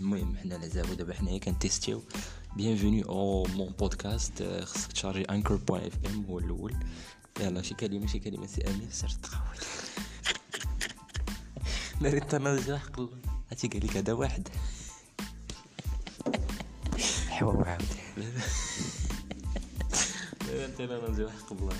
المهم حنا العزاب دابا حنايا كنتيستيو. بيانفوني أو مون بودكاست خصك تشارجي انكر بوان اف ام هو الأول. يلا شي كلمة شي كلمة سي أمير سير تقاول ناري ريت أنا حق الله هاتي قال لك هذا واحد. حوا عاود. انت أنا نزيد حق الله